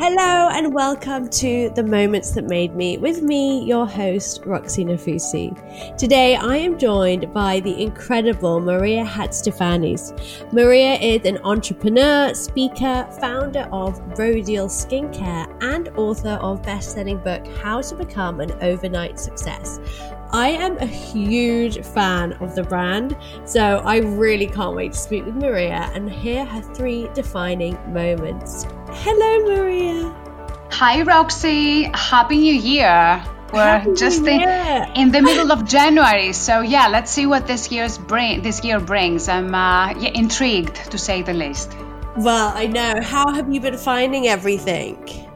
Hello and welcome to The Moments That Made Me with me, your host, Roxie Nafousi. Today I am joined by the incredible Maria Hatzistefanis. Maria is an entrepreneur, speaker, founder of Rodial Skincare, and author of best-selling book How to Become an Overnight Success. I am a huge fan of the brand, so I really can't wait to speak with Maria and hear her three defining moments. Hello, Maria. Hi, Roxie. Happy New Year. We're Happy just in, in the middle of January, so yeah, let's see what this year's bring this year brings. I'm uh, yeah, intrigued to say the least. Well, I know. How have you been finding everything?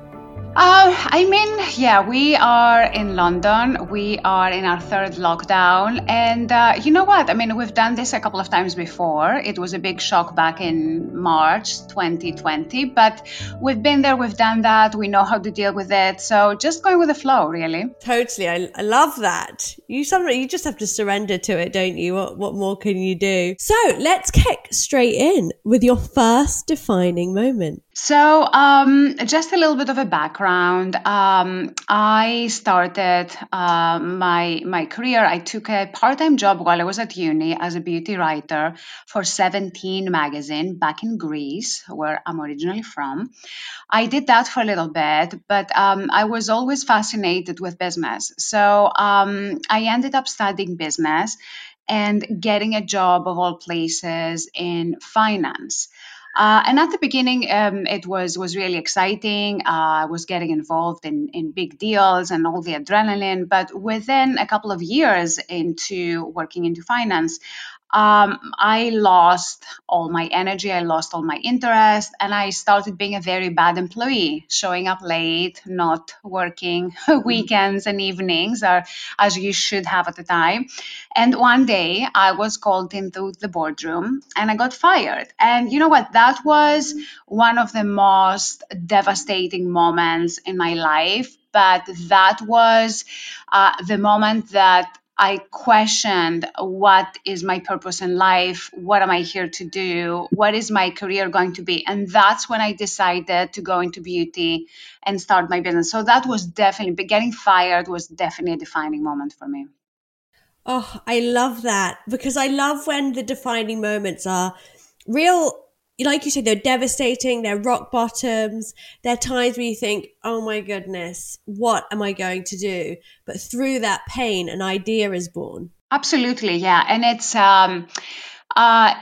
Uh, I mean, yeah, we are in London. We are in our third lockdown. And uh, you know what? I mean, we've done this a couple of times before. It was a big shock back in March 2020, but we've been there, we've done that. We know how to deal with it. So just going with the flow, really. Totally, I, I love that. You you just have to surrender to it, don't you? What what more can you do? So let's kick straight in with your first defining moment. So, um, just a little bit of a background. Um, I started uh, my my career. I took a part time job while I was at uni as a beauty writer for Seventeen magazine back in Greece, where I'm originally from. I did that for a little bit, but um, I was always fascinated with business. So um, I ended up studying business and getting a job of all places in finance. Uh, and at the beginning, um, it was was really exciting. Uh, I was getting involved in in big deals and all the adrenaline. But within a couple of years into working into finance, um, I lost all my energy, I lost all my interest, and I started being a very bad employee, showing up late, not working weekends and evenings, or as you should have at the time. And one day I was called into the boardroom and I got fired. And you know what? That was one of the most devastating moments in my life. But that was uh, the moment that I questioned what is my purpose in life? What am I here to do? What is my career going to be? And that's when I decided to go into beauty and start my business. So that was definitely, but getting fired was definitely a defining moment for me. Oh, I love that because I love when the defining moments are real. Like you said, they're devastating. They're rock bottoms. They're times where you think, "Oh my goodness, what am I going to do?" But through that pain, an idea is born. Absolutely, yeah. And it's, um, uh,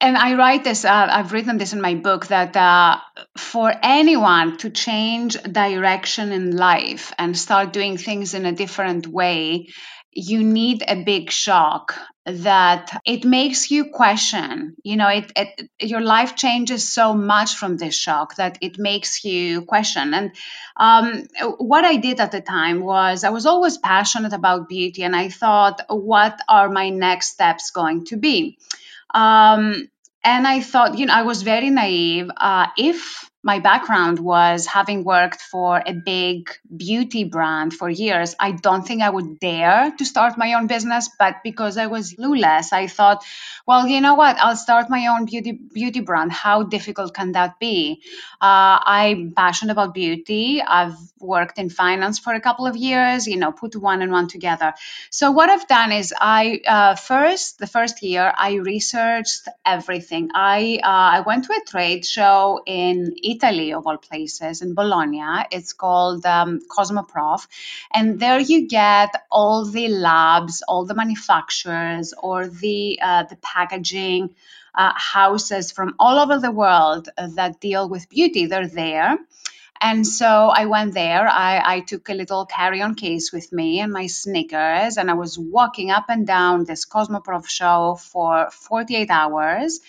and I write this, uh, I've written this in my book that uh, for anyone to change direction in life and start doing things in a different way, you need a big shock that it makes you question. You know it, it, your life changes so much from this shock that it makes you question. And um, what i did at the time was i was always passionate about beauty and i thought what are my next steps going to be? Um, and i thought you know i was very naive uh, if my background was having worked for a big beauty brand for years, I don't think I would dare to start my own business. But because I was clueless, I thought, well, you know what? I'll start my own beauty beauty brand. How difficult can that be? Uh, I'm passionate about beauty. I've worked in finance for a couple of years. You know, put one and one together. So what I've done is I uh, first the first year I researched everything. I uh, I went to a trade show in Italy, of all places, in Bologna. It's called um, Cosmoprof. And there you get all the labs, all the manufacturers, or the, uh, the packaging uh, houses from all over the world that deal with beauty. They're there. And so I went there. I, I took a little carry on case with me and my sneakers, and I was walking up and down this Cosmoprof show for 48 hours.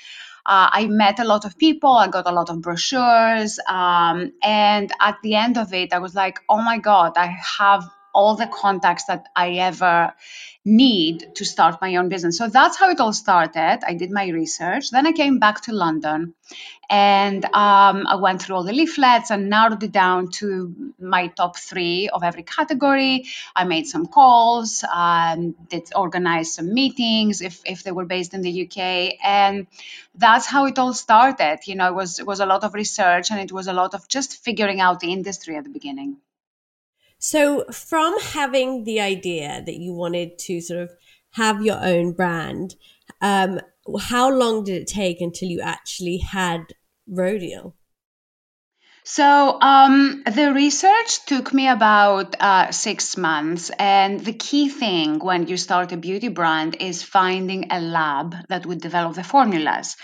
Uh, I met a lot of people. I got a lot of brochures. Um, and at the end of it, I was like, oh my God, I have all the contacts that I ever need to start my own business. So that's how it all started. I did my research. Then I came back to London and um, I went through all the leaflets and narrowed it down to my top three of every category. I made some calls, um, did organize some meetings if, if they were based in the UK. And that's how it all started. You know, it was, it was a lot of research and it was a lot of just figuring out the industry at the beginning. So, from having the idea that you wanted to sort of have your own brand, um, how long did it take until you actually had Rodial? So um, the research took me about uh, six months, and the key thing when you start a beauty brand is finding a lab that would develop the formulas.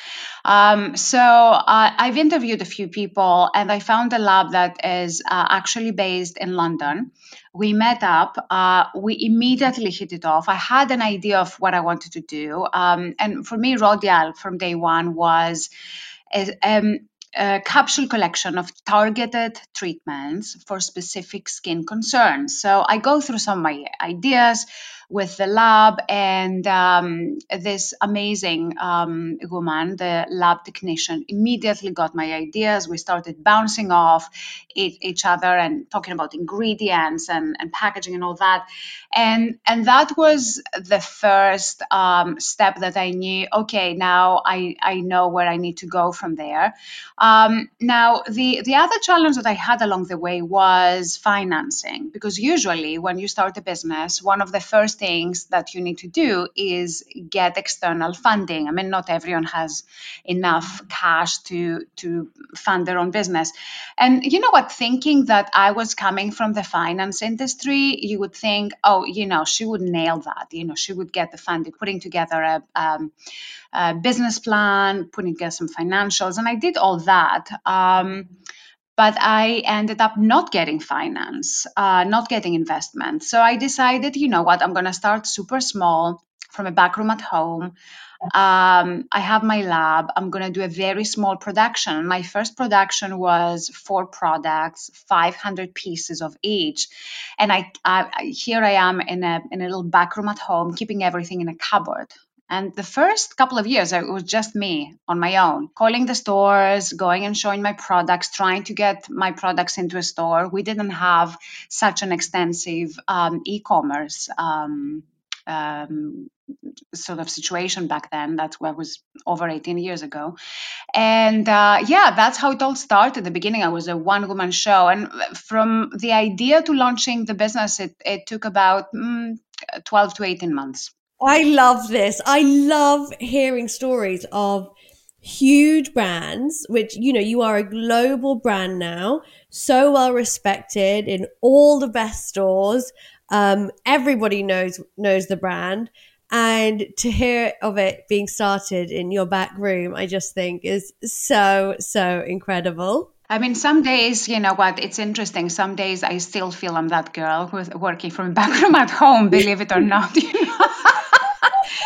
Um, so uh, I've interviewed a few people, and I found a lab that is uh, actually based in London. We met up. Uh, we immediately hit it off. I had an idea of what I wanted to do, um, and for me, Rodial from day one was. Um, a capsule collection of targeted treatments for specific skin concerns. So I go through some of my ideas with the lab and um, this amazing um, woman, the lab technician, immediately got my ideas. We started bouncing off each other and talking about ingredients and, and packaging and all that. And, and that was the first um, step that I knew, okay, now I, I know where I need to go from there. Um, now, the, the other challenge that I had along the way was financing, because usually when you start a business, one of the first things that you need to do is get external funding. I mean, not everyone has enough cash to to fund their own business. And you know what? Thinking that I was coming from the finance industry, you would think, oh, you know, she would nail that. You know, she would get the funding, putting together a, um, a business plan, putting together some financials, and I did all that. Um, but I ended up not getting finance, uh, not getting investment. So I decided, you know what, I'm going to start super small from a back room at home. Um, I have my lab. I'm going to do a very small production. My first production was four products, 500 pieces of each. And I, I here I am in a, in a little back room at home, keeping everything in a cupboard. And the first couple of years, it was just me on my own, calling the stores, going and showing my products, trying to get my products into a store. We didn't have such an extensive um, e commerce um, um, sort of situation back then. That's what was over 18 years ago. And uh, yeah, that's how it all started. At the beginning, I was a one woman show. And from the idea to launching the business, it, it took about mm, 12 to 18 months. I love this. I love hearing stories of huge brands, which, you know, you are a global brand now, so well respected in all the best stores. Um, everybody knows knows the brand. And to hear of it being started in your back room, I just think is so, so incredible. I mean, some days, you know what, it's interesting. Some days I still feel I'm that girl who's working from back room at home, believe it or not. You know?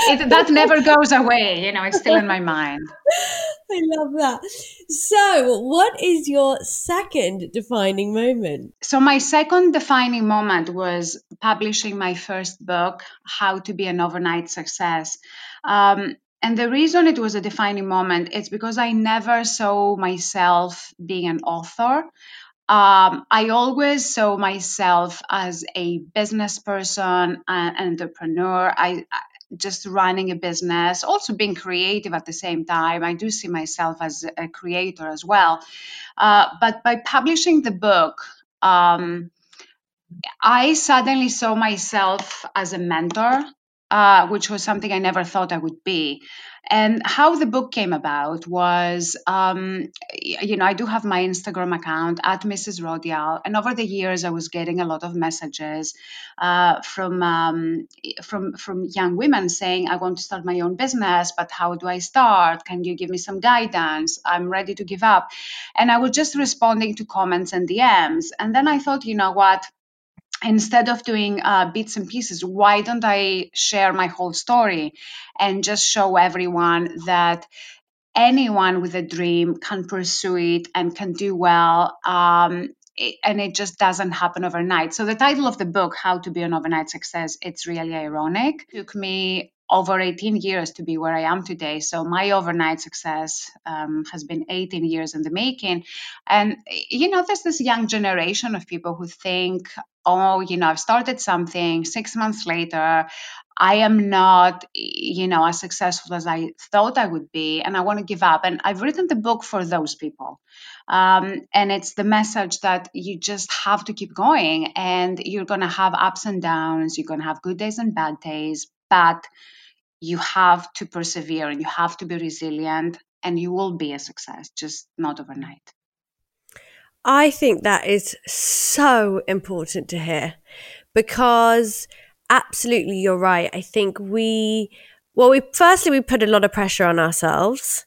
it, that never goes away. You know, it's still in my mind. I love that. So, what is your second defining moment? So, my second defining moment was publishing my first book, How to Be an Overnight Success. Um, and the reason it was a defining moment is because I never saw myself being an author. Um, I always saw myself as a business person, an entrepreneur. I, I just running a business, also being creative at the same time. I do see myself as a creator as well. Uh, but by publishing the book, um, I suddenly saw myself as a mentor, uh, which was something I never thought I would be. And how the book came about was, um, you know, I do have my Instagram account at Mrs. Rodial, and over the years, I was getting a lot of messages uh, from um, from from young women saying, "I want to start my own business, but how do I start? Can you give me some guidance? I'm ready to give up." And I was just responding to comments and DMs, and then I thought, you know what? Instead of doing uh, bits and pieces, why don't I share my whole story and just show everyone that anyone with a dream can pursue it and can do well? Um, it, and it just doesn't happen overnight. So the title of the book, "How to Be an Overnight Success," it's really ironic. It took me over 18 years to be where I am today. So my overnight success um, has been 18 years in the making. And, you know, there's this young generation of people who think, oh, you know, I've started something six months later. I am not, you know, as successful as I thought I would be, and I want to give up. And I've written the book for those people. Um, and it's the message that you just have to keep going, and you're going to have ups and downs. You're going to have good days and bad days, but you have to persevere and you have to be resilient, and you will be a success, just not overnight. I think that is so important to hear because absolutely you're right. I think we, well, we firstly, we put a lot of pressure on ourselves.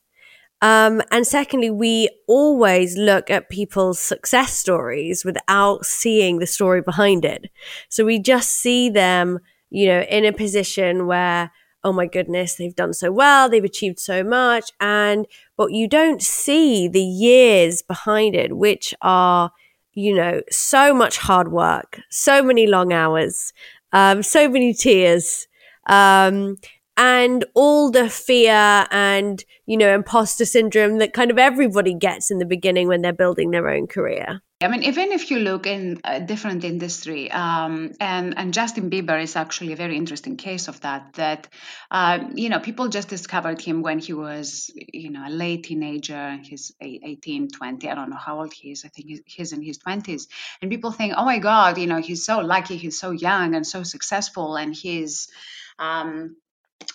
Um, and secondly, we always look at people's success stories without seeing the story behind it. So we just see them, you know, in a position where oh my goodness, they've done so well, they've achieved so much. And, but you don't see the years behind it, which are, you know, so much hard work, so many long hours, um, so many tears. Um, and all the fear and you know imposter syndrome that kind of everybody gets in the beginning when they're building their own career I mean, even if you look in a different industry, um, and and Justin Bieber is actually a very interesting case of that. That uh, you know, people just discovered him when he was you know a late teenager. He's 18, 20. I don't know how old he is. I think he's in his 20s. And people think, oh my God, you know, he's so lucky. He's so young and so successful, and he's um,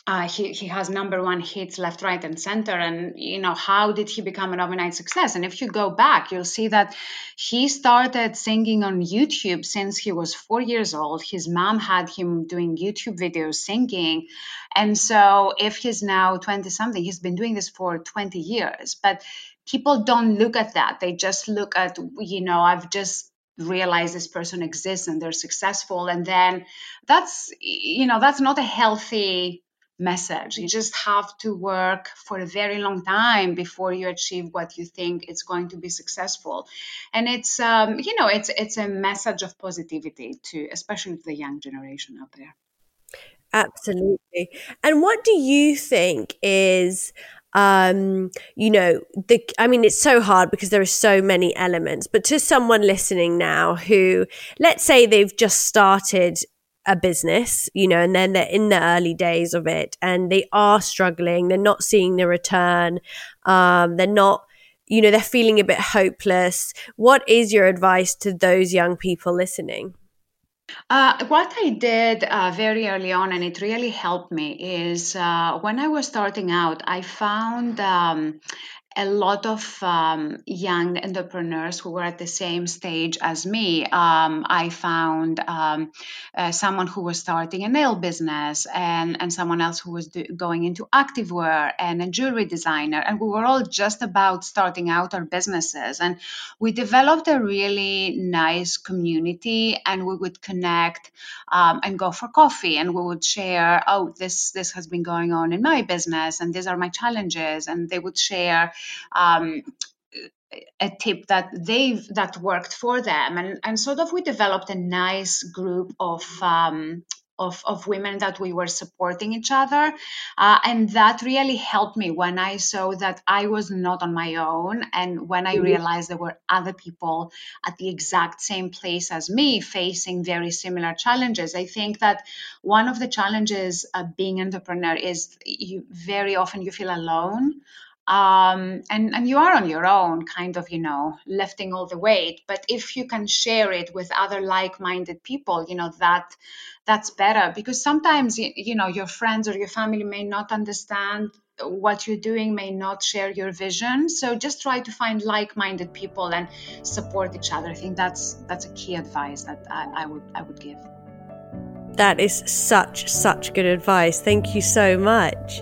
uh, he, he has number one hits left, right, and center. And, you know, how did he become an overnight success? And if you go back, you'll see that he started singing on YouTube since he was four years old. His mom had him doing YouTube videos singing. And so if he's now 20 something, he's been doing this for 20 years. But people don't look at that. They just look at, you know, I've just realize this person exists and they're successful and then that's you know that's not a healthy message. You just have to work for a very long time before you achieve what you think is going to be successful. And it's um, you know it's it's a message of positivity to especially to the young generation out there. Absolutely. And what do you think is um you know the i mean it's so hard because there are so many elements but to someone listening now who let's say they've just started a business, you know, and then they're in the early days of it and they are struggling. They're not seeing the return. Um, they're not, you know, they're feeling a bit hopeless. What is your advice to those young people listening? Uh, what I did uh, very early on, and it really helped me, is uh, when I was starting out, I found um, a lot of um, young entrepreneurs who were at the same stage as me. Um, I found um, uh, someone who was starting a nail business and, and someone else who was do- going into activewear and a jewelry designer. And we were all just about starting out our businesses. And we developed a really nice community and we would connect um, and go for coffee and we would share, oh, this, this has been going on in my business and these are my challenges. And they would share um, a tip that they've that worked for them and and sort of we developed a nice group of um, of, of women that we were supporting each other. Uh, and that really helped me when I saw that I was not on my own. And when I mm-hmm. realized there were other people at the exact same place as me facing very similar challenges. I think that one of the challenges of being an entrepreneur is you very often you feel alone um, and and you are on your own kind of you know lifting all the weight. But if you can share it with other like-minded people you know that that's better. Because sometimes you know your friends or your family may not understand what you're doing may not share your vision. So just try to find like-minded people and support each other. I think that's that's a key advice that i, I would i would give. That is such such good advice. Thank you so much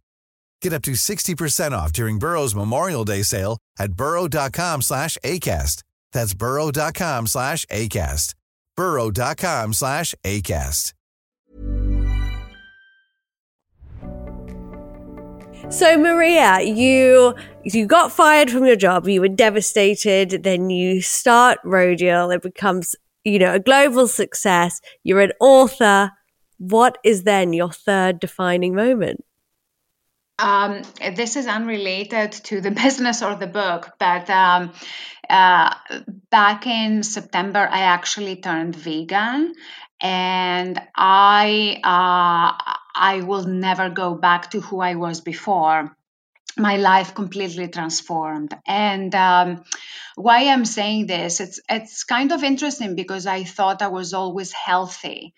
Get up to 60% off during Burrow's Memorial Day sale at burrow.com slash ACAST. That's burrow.com slash ACAST. burrow.com slash ACAST. So Maria, you you got fired from your job, you were devastated, then you start Rodial, it becomes, you know, a global success, you're an author. What is then your third defining moment? Um, this is unrelated to the business or the book, but um, uh, back in September, I actually turned vegan, and I uh, I will never go back to who I was before. My life completely transformed, and um, why I'm saying this, it's it's kind of interesting because I thought I was always healthy.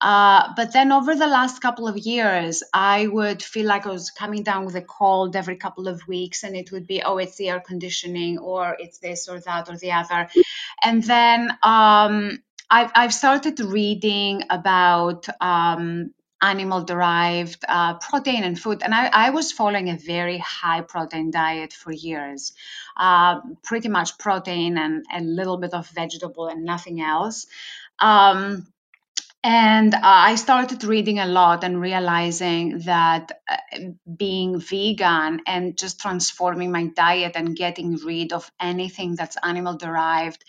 Uh, but then over the last couple of years, I would feel like I was coming down with a cold every couple of weeks, and it would be, oh, it's the air conditioning, or it's this or that or the other. And then um, I've, I've started reading about um, animal derived uh, protein and food. And I, I, was following a very high protein diet for years, uh, pretty much protein and a little bit of vegetable and nothing else. Um, and uh, I started reading a lot and realizing that uh, being vegan and just transforming my diet and getting rid of anything that's animal derived,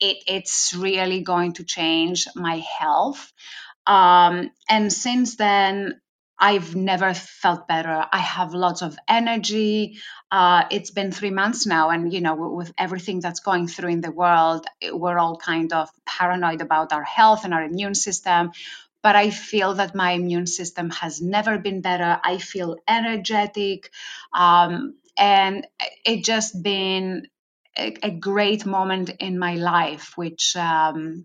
it, it's really going to change my health. Um, and since then, I've never felt better. I have lots of energy. Uh, it's been three months now, and you know, with everything that's going through in the world, we're all kind of paranoid about our health and our immune system. But I feel that my immune system has never been better. I feel energetic, um, and it just been a, a, great moment in my life, which um,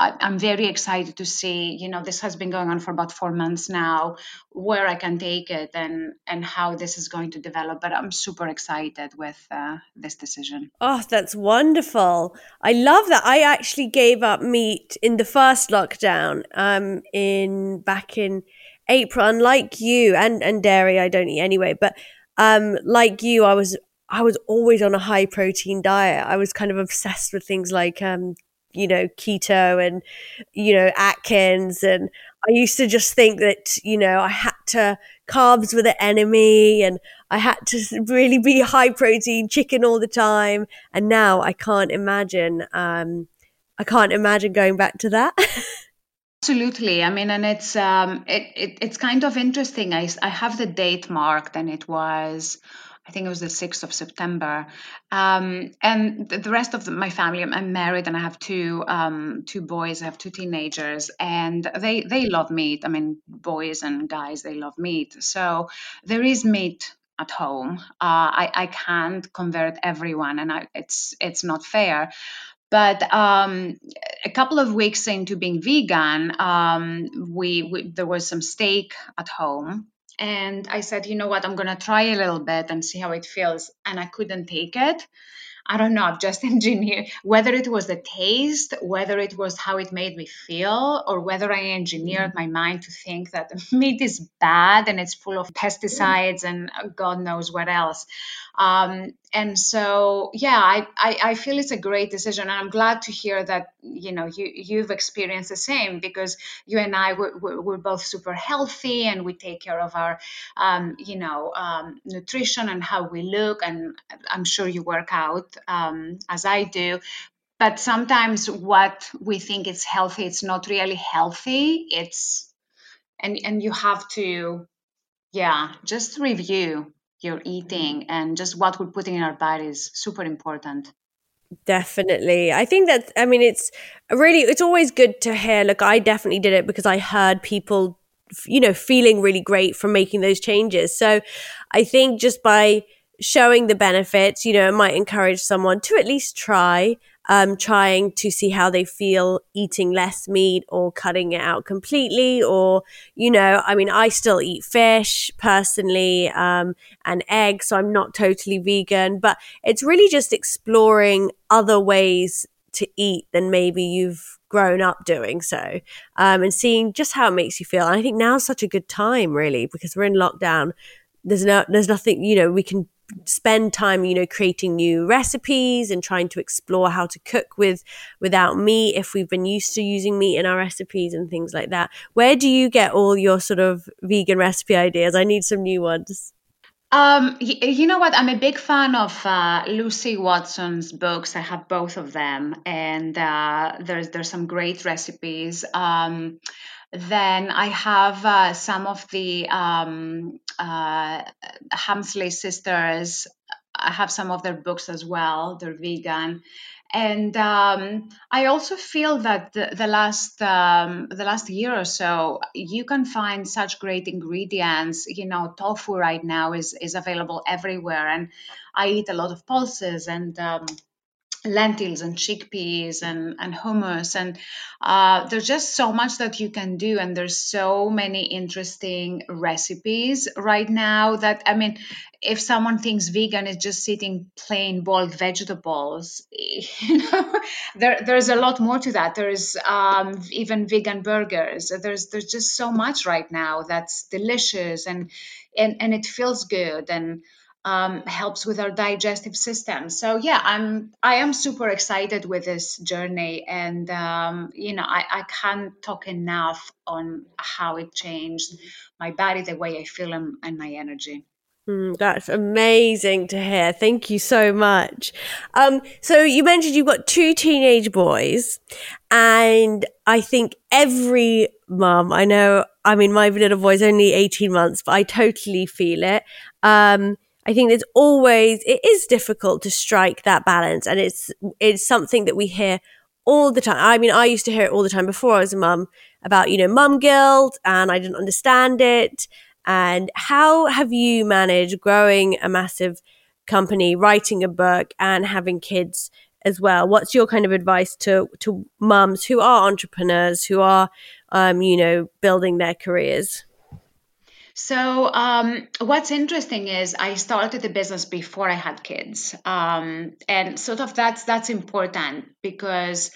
I, am very excited to see. You know, this has been going on for about four months now, where I can take it and and how this is going to develop. But I'm super excited with uh, this decision. Oh, that's wonderful! I love that. I actually gave up meat in the first lockdown. Um, in back in April, unlike you and and dairy, I don't eat anyway. But um, like you, I was I was always on a high protein diet. I was kind of obsessed with things like um, you know, keto and, you know, Atkins. And I used to just think that, you know, I had to, carbs were the enemy and I had to really be high protein chicken all the time. And now I can't imagine, um, I can't imagine going back to that. Absolutely. I mean, and it's um, it, it it's kind of interesting. I I have the date marked, and it was I think it was the 6th of September. Um, and the, rest of my family, I'm married and I have two um, two boys. I have two teenagers, and they they love meat. I mean, boys and guys, they love meat. So there is meat at home. Uh, I I can't convert everyone, and I, it's it's not fair. But um, a couple of weeks into being vegan, um, we, we, there was some steak at home, and I said, you know what, I'm going to try a little bit and see how it feels. And I couldn't take it. I don't know, I've just engineered whether it was the taste, whether it was how it made me feel, or whether I engineered my mind to think that meat is bad and it's full of pesticides and God knows what else. Um, and so, yeah, I, I, I, feel it's a great decision. And I'm glad to hear that, you know, you, you've experienced the same because you and I, we're, we're both super healthy and we take care of our, um, you know, um, nutrition and how we look. And I'm sure you work out um, as I do. But sometimes what we think is healthy, it's not really healthy. It's, and, and you have to, yeah, just review you're eating and just what we're putting in our bodies super important definitely i think that i mean it's really it's always good to hear look i definitely did it because i heard people you know feeling really great from making those changes so i think just by showing the benefits you know it might encourage someone to at least try um, trying to see how they feel eating less meat or cutting it out completely. Or, you know, I mean, I still eat fish personally um, and eggs, so I'm not totally vegan, but it's really just exploring other ways to eat than maybe you've grown up doing so um, and seeing just how it makes you feel. And I think now's such a good time, really, because we're in lockdown. There's no, there's nothing, you know, we can spend time you know creating new recipes and trying to explore how to cook with without meat if we've been used to using meat in our recipes and things like that where do you get all your sort of vegan recipe ideas i need some new ones um, you, know what? I'm a big fan of uh, Lucy Watson's books. I have both of them, and uh, there's there's some great recipes. Um, then I have uh, some of the um, uh, Hemsley sisters. I have some of their books as well. They're vegan, and um, I also feel that the, the last um, the last year or so, you can find such great ingredients. You know, tofu right now is is available everywhere, and I eat a lot of pulses and. Um, lentils and chickpeas and, and hummus. And uh, there's just so much that you can do and there's so many interesting recipes right now that i mean if someone thinks vegan is just eating plain boiled vegetables you know there, there's a lot more to that. There's um, even vegan burgers. There's there's just so much right now that's delicious and and, and it feels good. And um, helps with our digestive system. So yeah, I'm I am super excited with this journey, and um, you know I, I can't talk enough on how it changed my body, the way I feel, and, and my energy. Mm, that's amazing to hear. Thank you so much. Um, so you mentioned you've got two teenage boys, and I think every mum, I know, I mean, my little boy's only 18 months, but I totally feel it. Um, I think there's always it is difficult to strike that balance, and it's it's something that we hear all the time. I mean, I used to hear it all the time before I was a mum about you know mum guilt, and I didn't understand it. And how have you managed growing a massive company, writing a book, and having kids as well. What's your kind of advice to to mums who are entrepreneurs who are um, you know building their careers? So, um, what's interesting is I started the business before I had kids, um, and sort of that's that's important because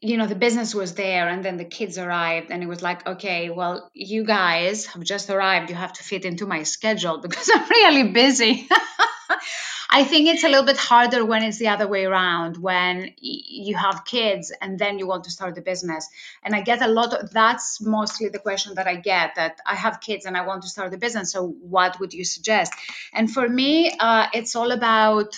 you know the business was there and then the kids arrived and it was like okay well you guys have just arrived. You have to fit into my schedule because i'm really busy I think it's a little bit harder when it's the other way around, when you have kids and then you want to start the business. And I get a lot of that's mostly the question that I get that I have kids and I want to start the business. So what would you suggest? And for me, uh, it's all about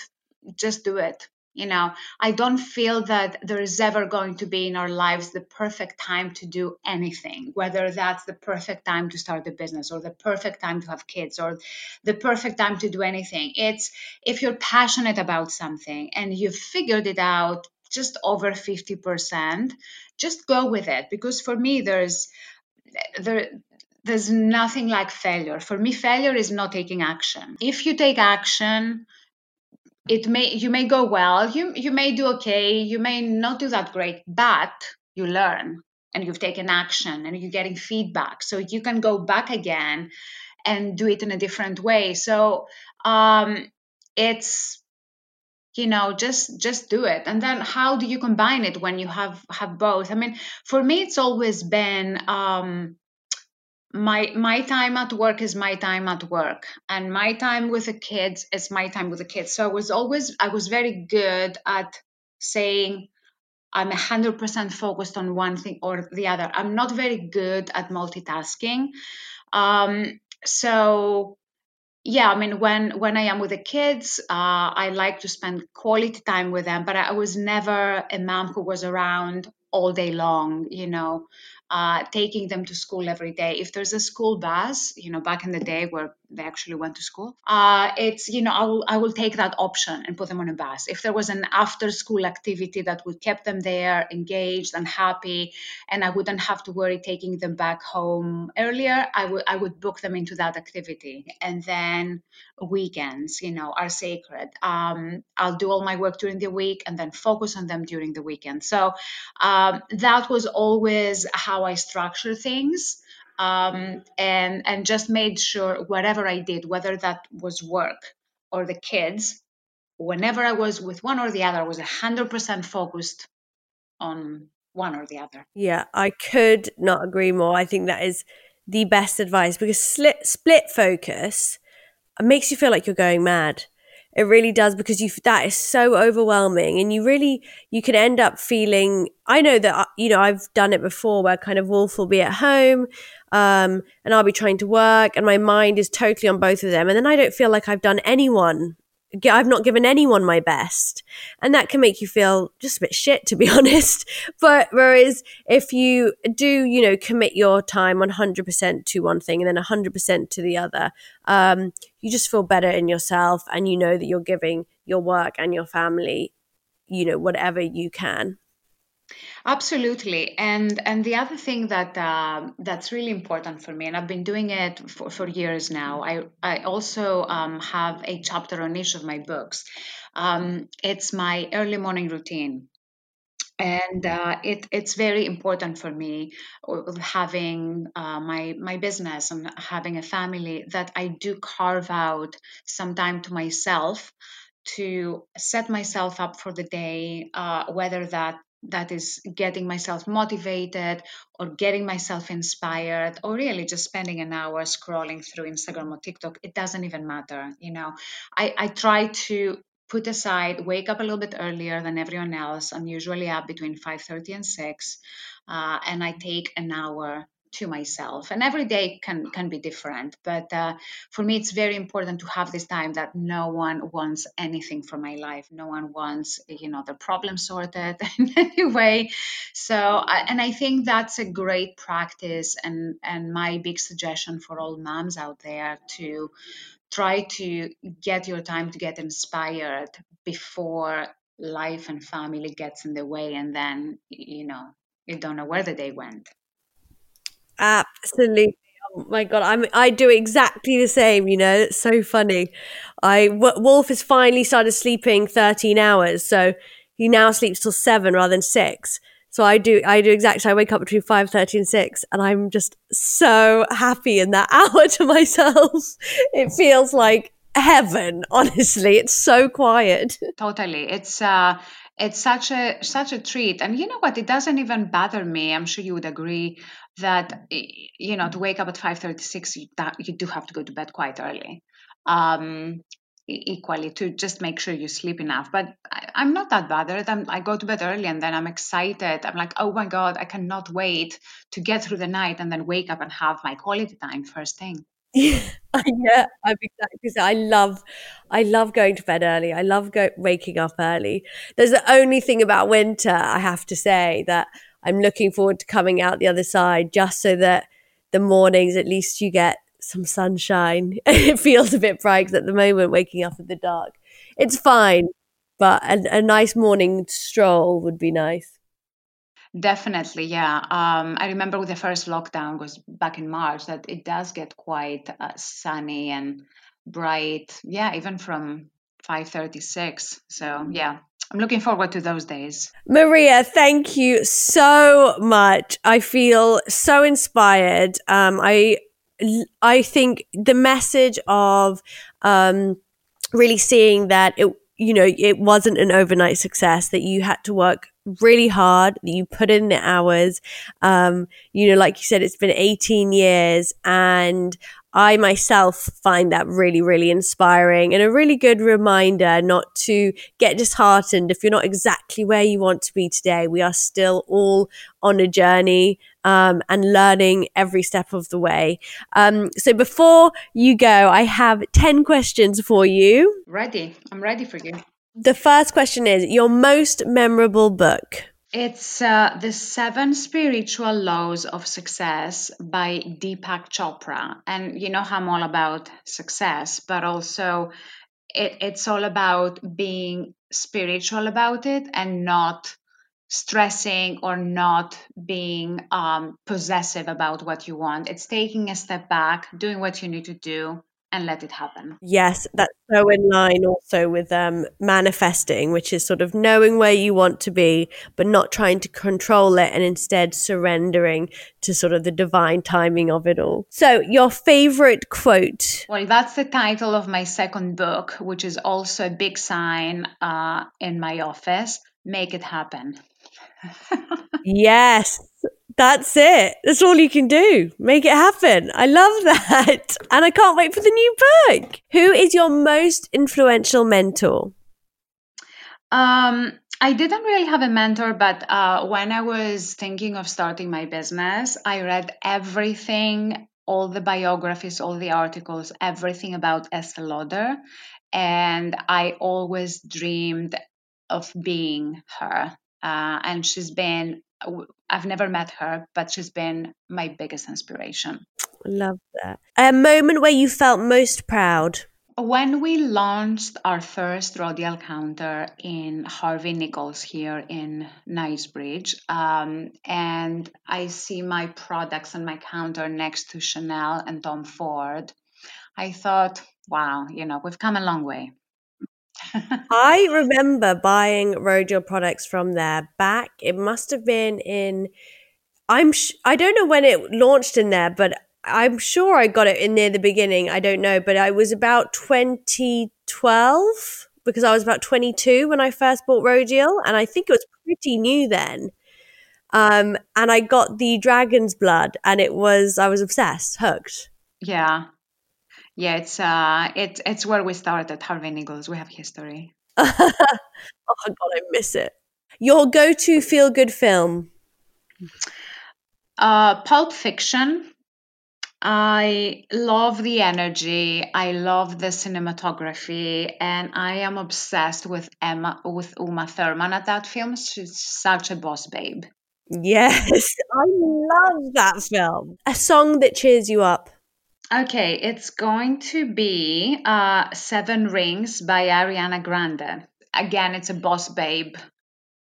just do it you know i don't feel that there is ever going to be in our lives the perfect time to do anything whether that's the perfect time to start a business or the perfect time to have kids or the perfect time to do anything it's if you're passionate about something and you've figured it out just over 50% just go with it because for me there's there there's nothing like failure. For me, failure is not taking action. If you take action, it may you may go well you you may do okay you may not do that great but you learn and you've taken action and you're getting feedback. So you can go back again and do it in a different way. So um it's you know just just do it. And then how do you combine it when you have have both? I mean for me it's always been um my my time at work is my time at work and my time with the kids is my time with the kids. So i was always i was very good at saying i'm 100% focused on one thing or the other. I'm not very good at multitasking. Um, so yeah i mean when when i am with the kids uh, i like to spend quality time with them but i was never a mom who was around all day long you know uh, taking them to school every day. If there's a school bus, you know, back in the day where they actually went to school, uh, it's, you know, I will, I will take that option and put them on a bus. If there was an after school activity that would keep them there engaged and happy, and I wouldn't have to worry taking them back home earlier, I would, I would book them into that activity. And then weekends, you know, are sacred. Um, I'll do all my work during the week and then focus on them during the weekend. So um, that was always how how I structure things. Um, and and just made sure whatever I did, whether that was work or the kids, whenever I was with one or the other, I was hundred percent focused on one or the other. Yeah, I could not agree more. I think that is the best advice because split, split focus makes you feel like you're going mad it really does because you that is so overwhelming and you really you can end up feeling i know that uh, you know i've done it before where kind of wolf will be at home um, and i'll be trying to work and my mind is totally on both of them and then i don't feel like i've done anyone I've not given anyone my best. And that can make you feel just a bit shit, to be honest. But whereas if you do, you know, commit your time 100% to one thing and then 100% to the other, um, you just feel better in yourself and you know that you're giving your work and your family, you know, whatever you can. Absolutely, and and the other thing that uh, that's really important for me, and I've been doing it for, for years now. I I also um, have a chapter on each of my books. Um, it's my early morning routine, and uh, it, it's very important for me having uh, my my business and having a family that I do carve out some time to myself to set myself up for the day, uh, whether that that is getting myself motivated or getting myself inspired or really just spending an hour scrolling through instagram or tiktok it doesn't even matter you know. I, I try to put aside wake up a little bit earlier than everyone else. I'm usually up between 5.30 and 6 uh, and i take an hour to myself. And every day can can be different but uh, for me it's very important to have this time that no one wants anything from my life. No one wants you know the problem sorted in any way. So and i think that's a great practice and and my big suggestion for all moms out there to try to get your time to get inspired before life and family gets in the way and then you know you don't know where the day went Absolutely. Oh my god, I'm I do exactly the same. You know, it's so funny. I w- Wolf has finally started sleeping 13 hours, so he now sleeps till seven rather than six. So I do I do exactly I wake up between five thirty and six and I'm just so happy in that hour to myself. It feels like heaven, honestly. It's so quiet. Totally. It's uh it's such a such a treat and you know what it doesn't even bother me i'm sure you would agree that you know to wake up at 5.36 you, that, you do have to go to bed quite early um, equally to just make sure you sleep enough but I, am not that bothered I'm, i go to bed early and then i'm excited i'm like oh my god i cannot wait to get through the night and then wake up and have my quality time first thing yeah, yeah, I'm exactly. I love, I love going to bed early. I love go, waking up early. There's the only thing about winter I have to say that I'm looking forward to coming out the other side, just so that the mornings at least you get some sunshine. it feels a bit bright at the moment, waking up in the dark. It's fine, but a, a nice morning stroll would be nice. Definitely, yeah. Um, I remember with the first lockdown was back in March that it does get quite uh, sunny and bright. Yeah, even from five thirty six. So yeah, I'm looking forward to those days. Maria, thank you so much. I feel so inspired. Um, I I think the message of um, really seeing that it you know it wasn't an overnight success that you had to work really hard that you put in the hours um you know like you said it's been 18 years and I myself find that really, really inspiring and a really good reminder not to get disheartened if you're not exactly where you want to be today. We are still all on a journey um, and learning every step of the way. Um, so before you go, I have 10 questions for you. Ready. I'm ready for you. The first question is your most memorable book. It's uh, The Seven Spiritual Laws of Success by Deepak Chopra. And you know how I'm all about success, but also it, it's all about being spiritual about it and not stressing or not being um, possessive about what you want. It's taking a step back, doing what you need to do, and let it happen. Yes, that's so in line also with um, manifesting, which is sort of knowing where you want to be, but not trying to control it and instead surrendering to sort of the divine timing of it all. So, your favorite quote? Well, that's the title of my second book, which is also a big sign uh, in my office Make It Happen. yes. That's it. That's all you can do. Make it happen. I love that. And I can't wait for the new book. Who is your most influential mentor? Um, I didn't really have a mentor, but uh, when I was thinking of starting my business, I read everything, all the biographies, all the articles, everything about Estee Lauder. And I always dreamed of being her. Uh, and she's been I've never met her, but she's been my biggest inspiration. Love that. A moment where you felt most proud? When we launched our first Rodial counter in Harvey Nichols here in Knightsbridge, um, and I see my products on my counter next to Chanel and Tom Ford, I thought, wow, you know, we've come a long way. I remember buying Rodial products from there back. It must have been in. I'm. Sh- I don't know when it launched in there, but I'm sure I got it in near the beginning. I don't know, but I was about 2012 because I was about 22 when I first bought Rodial, and I think it was pretty new then. Um, and I got the Dragon's Blood, and it was I was obsessed, hooked. Yeah, yeah, it's uh, it's it's where we started. Harvey Nichols. We have history. oh God, I miss it. Your go-to feel-good film? Uh, Pulp Fiction. I love the energy. I love the cinematography, and I am obsessed with Emma with Uma Thurman at that film. She's such a boss babe. Yes, I love that film. A song that cheers you up. Okay, it's going to be uh, Seven Rings by Ariana Grande. Again, it's a boss babe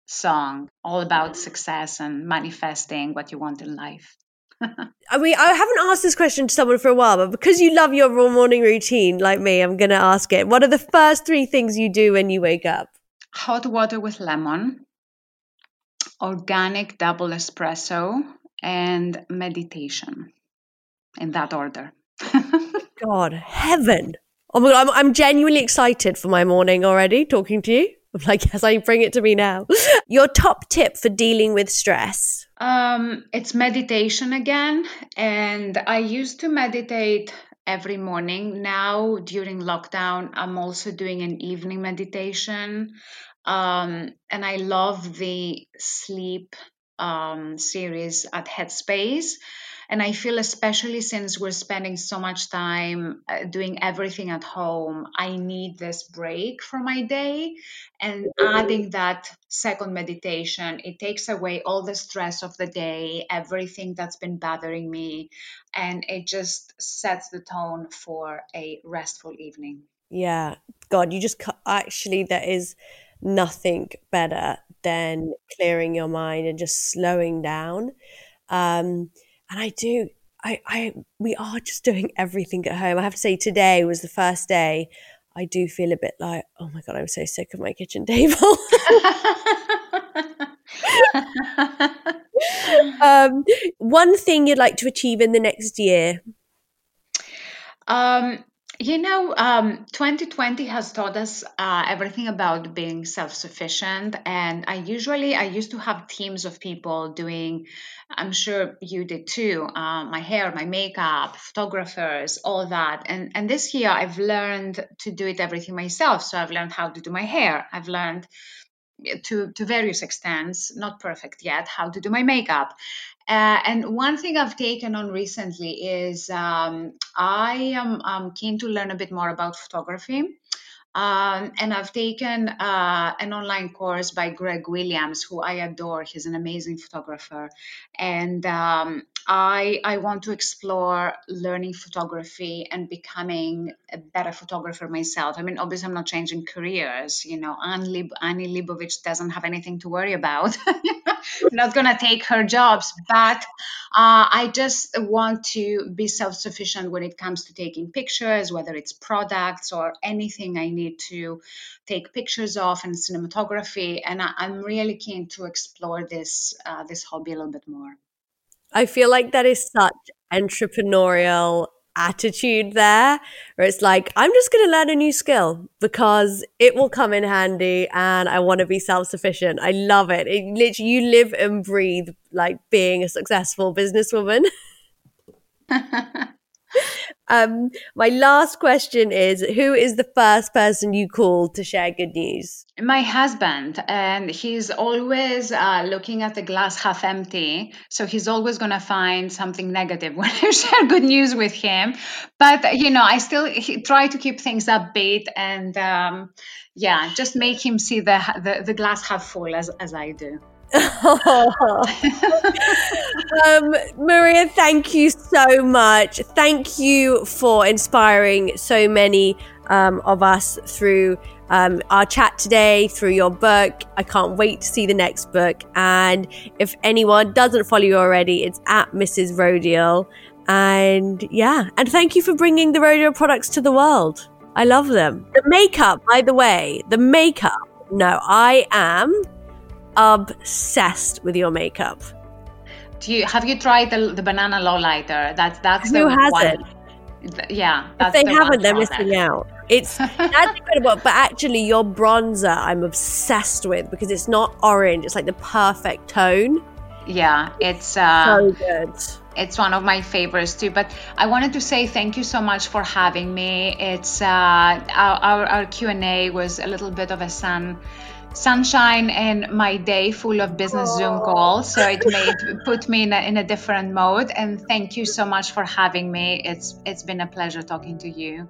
song, all about success and manifesting what you want in life. I mean, I haven't asked this question to someone for a while, but because you love your morning routine like me, I'm going to ask it. What are the first three things you do when you wake up? hot water with lemon, organic double espresso, and meditation in that order. God, heaven. Oh my God, I'm, I'm genuinely excited for my morning already talking to you. I'm like, yes, I bring it to me now. Your top tip for dealing with stress? Um, it's meditation again. And I used to meditate every morning. Now, during lockdown, I'm also doing an evening meditation. Um, and I love the sleep um, series at Headspace. And I feel, especially since we're spending so much time uh, doing everything at home, I need this break for my day. And adding that second meditation, it takes away all the stress of the day, everything that's been bothering me, and it just sets the tone for a restful evening. Yeah. God, you just actually, there is nothing better than clearing your mind and just slowing down. Um, and I do, I, I, we are just doing everything at home. I have to say, today was the first day. I do feel a bit like, oh my god, I'm so sick of my kitchen table. um, one thing you'd like to achieve in the next year? Um, you know, um, 2020 has taught us uh, everything about being self-sufficient, and I usually I used to have teams of people doing. I'm sure you did too. Uh, my hair, my makeup, photographers, all that. And and this year I've learned to do it everything myself. So I've learned how to do my hair. I've learned to to various extents, not perfect yet, how to do my makeup. Uh, and one thing I've taken on recently is um, I am I'm keen to learn a bit more about photography. Um, and I've taken uh, an online course by Greg Williams, who I adore. He's an amazing photographer. And um, I, I want to explore learning photography and becoming a better photographer myself. I mean, obviously, I'm not changing careers. You know, Annie, Annie Leibovitz doesn't have anything to worry about. not going to take her jobs, but uh, I just want to be self sufficient when it comes to taking pictures, whether it's products or anything I need to take pictures of and cinematography. And I, am really keen to explore this uh, this hobby a little bit more. I feel like that is such entrepreneurial attitude there where it's like i'm just going to learn a new skill because it will come in handy and i want to be self-sufficient. I love it. It literally you live and breathe like being a successful businesswoman Um, my last question is Who is the first person you call to share good news? My husband, and he's always uh, looking at the glass half empty. So he's always going to find something negative when I share good news with him. But, you know, I still try to keep things upbeat and, um, yeah, just make him see the, the, the glass half full as, as I do. um, Maria, thank you so much. Thank you for inspiring so many um, of us through um, our chat today, through your book. I can't wait to see the next book. And if anyone doesn't follow you already, it's at Mrs. Rodial. And yeah, and thank you for bringing the Rodial products to the world. I love them. The makeup, by the way, the makeup. No, I am obsessed with your makeup. Do you have you tried the, the banana lowlighter? That's that's who hasn't. One. Yeah, if they the haven't, they're missing out. It's that's incredible. But actually, your bronzer, I'm obsessed with because it's not orange. It's like the perfect tone. Yeah, it's uh, so good. It's one of my favorites too. But I wanted to say thank you so much for having me. It's uh, our our, our Q and A was a little bit of a sun sunshine in my day full of business Zoom calls. So it made put me in a, in a different mode. And thank you so much for having me. It's it's been a pleasure talking to you.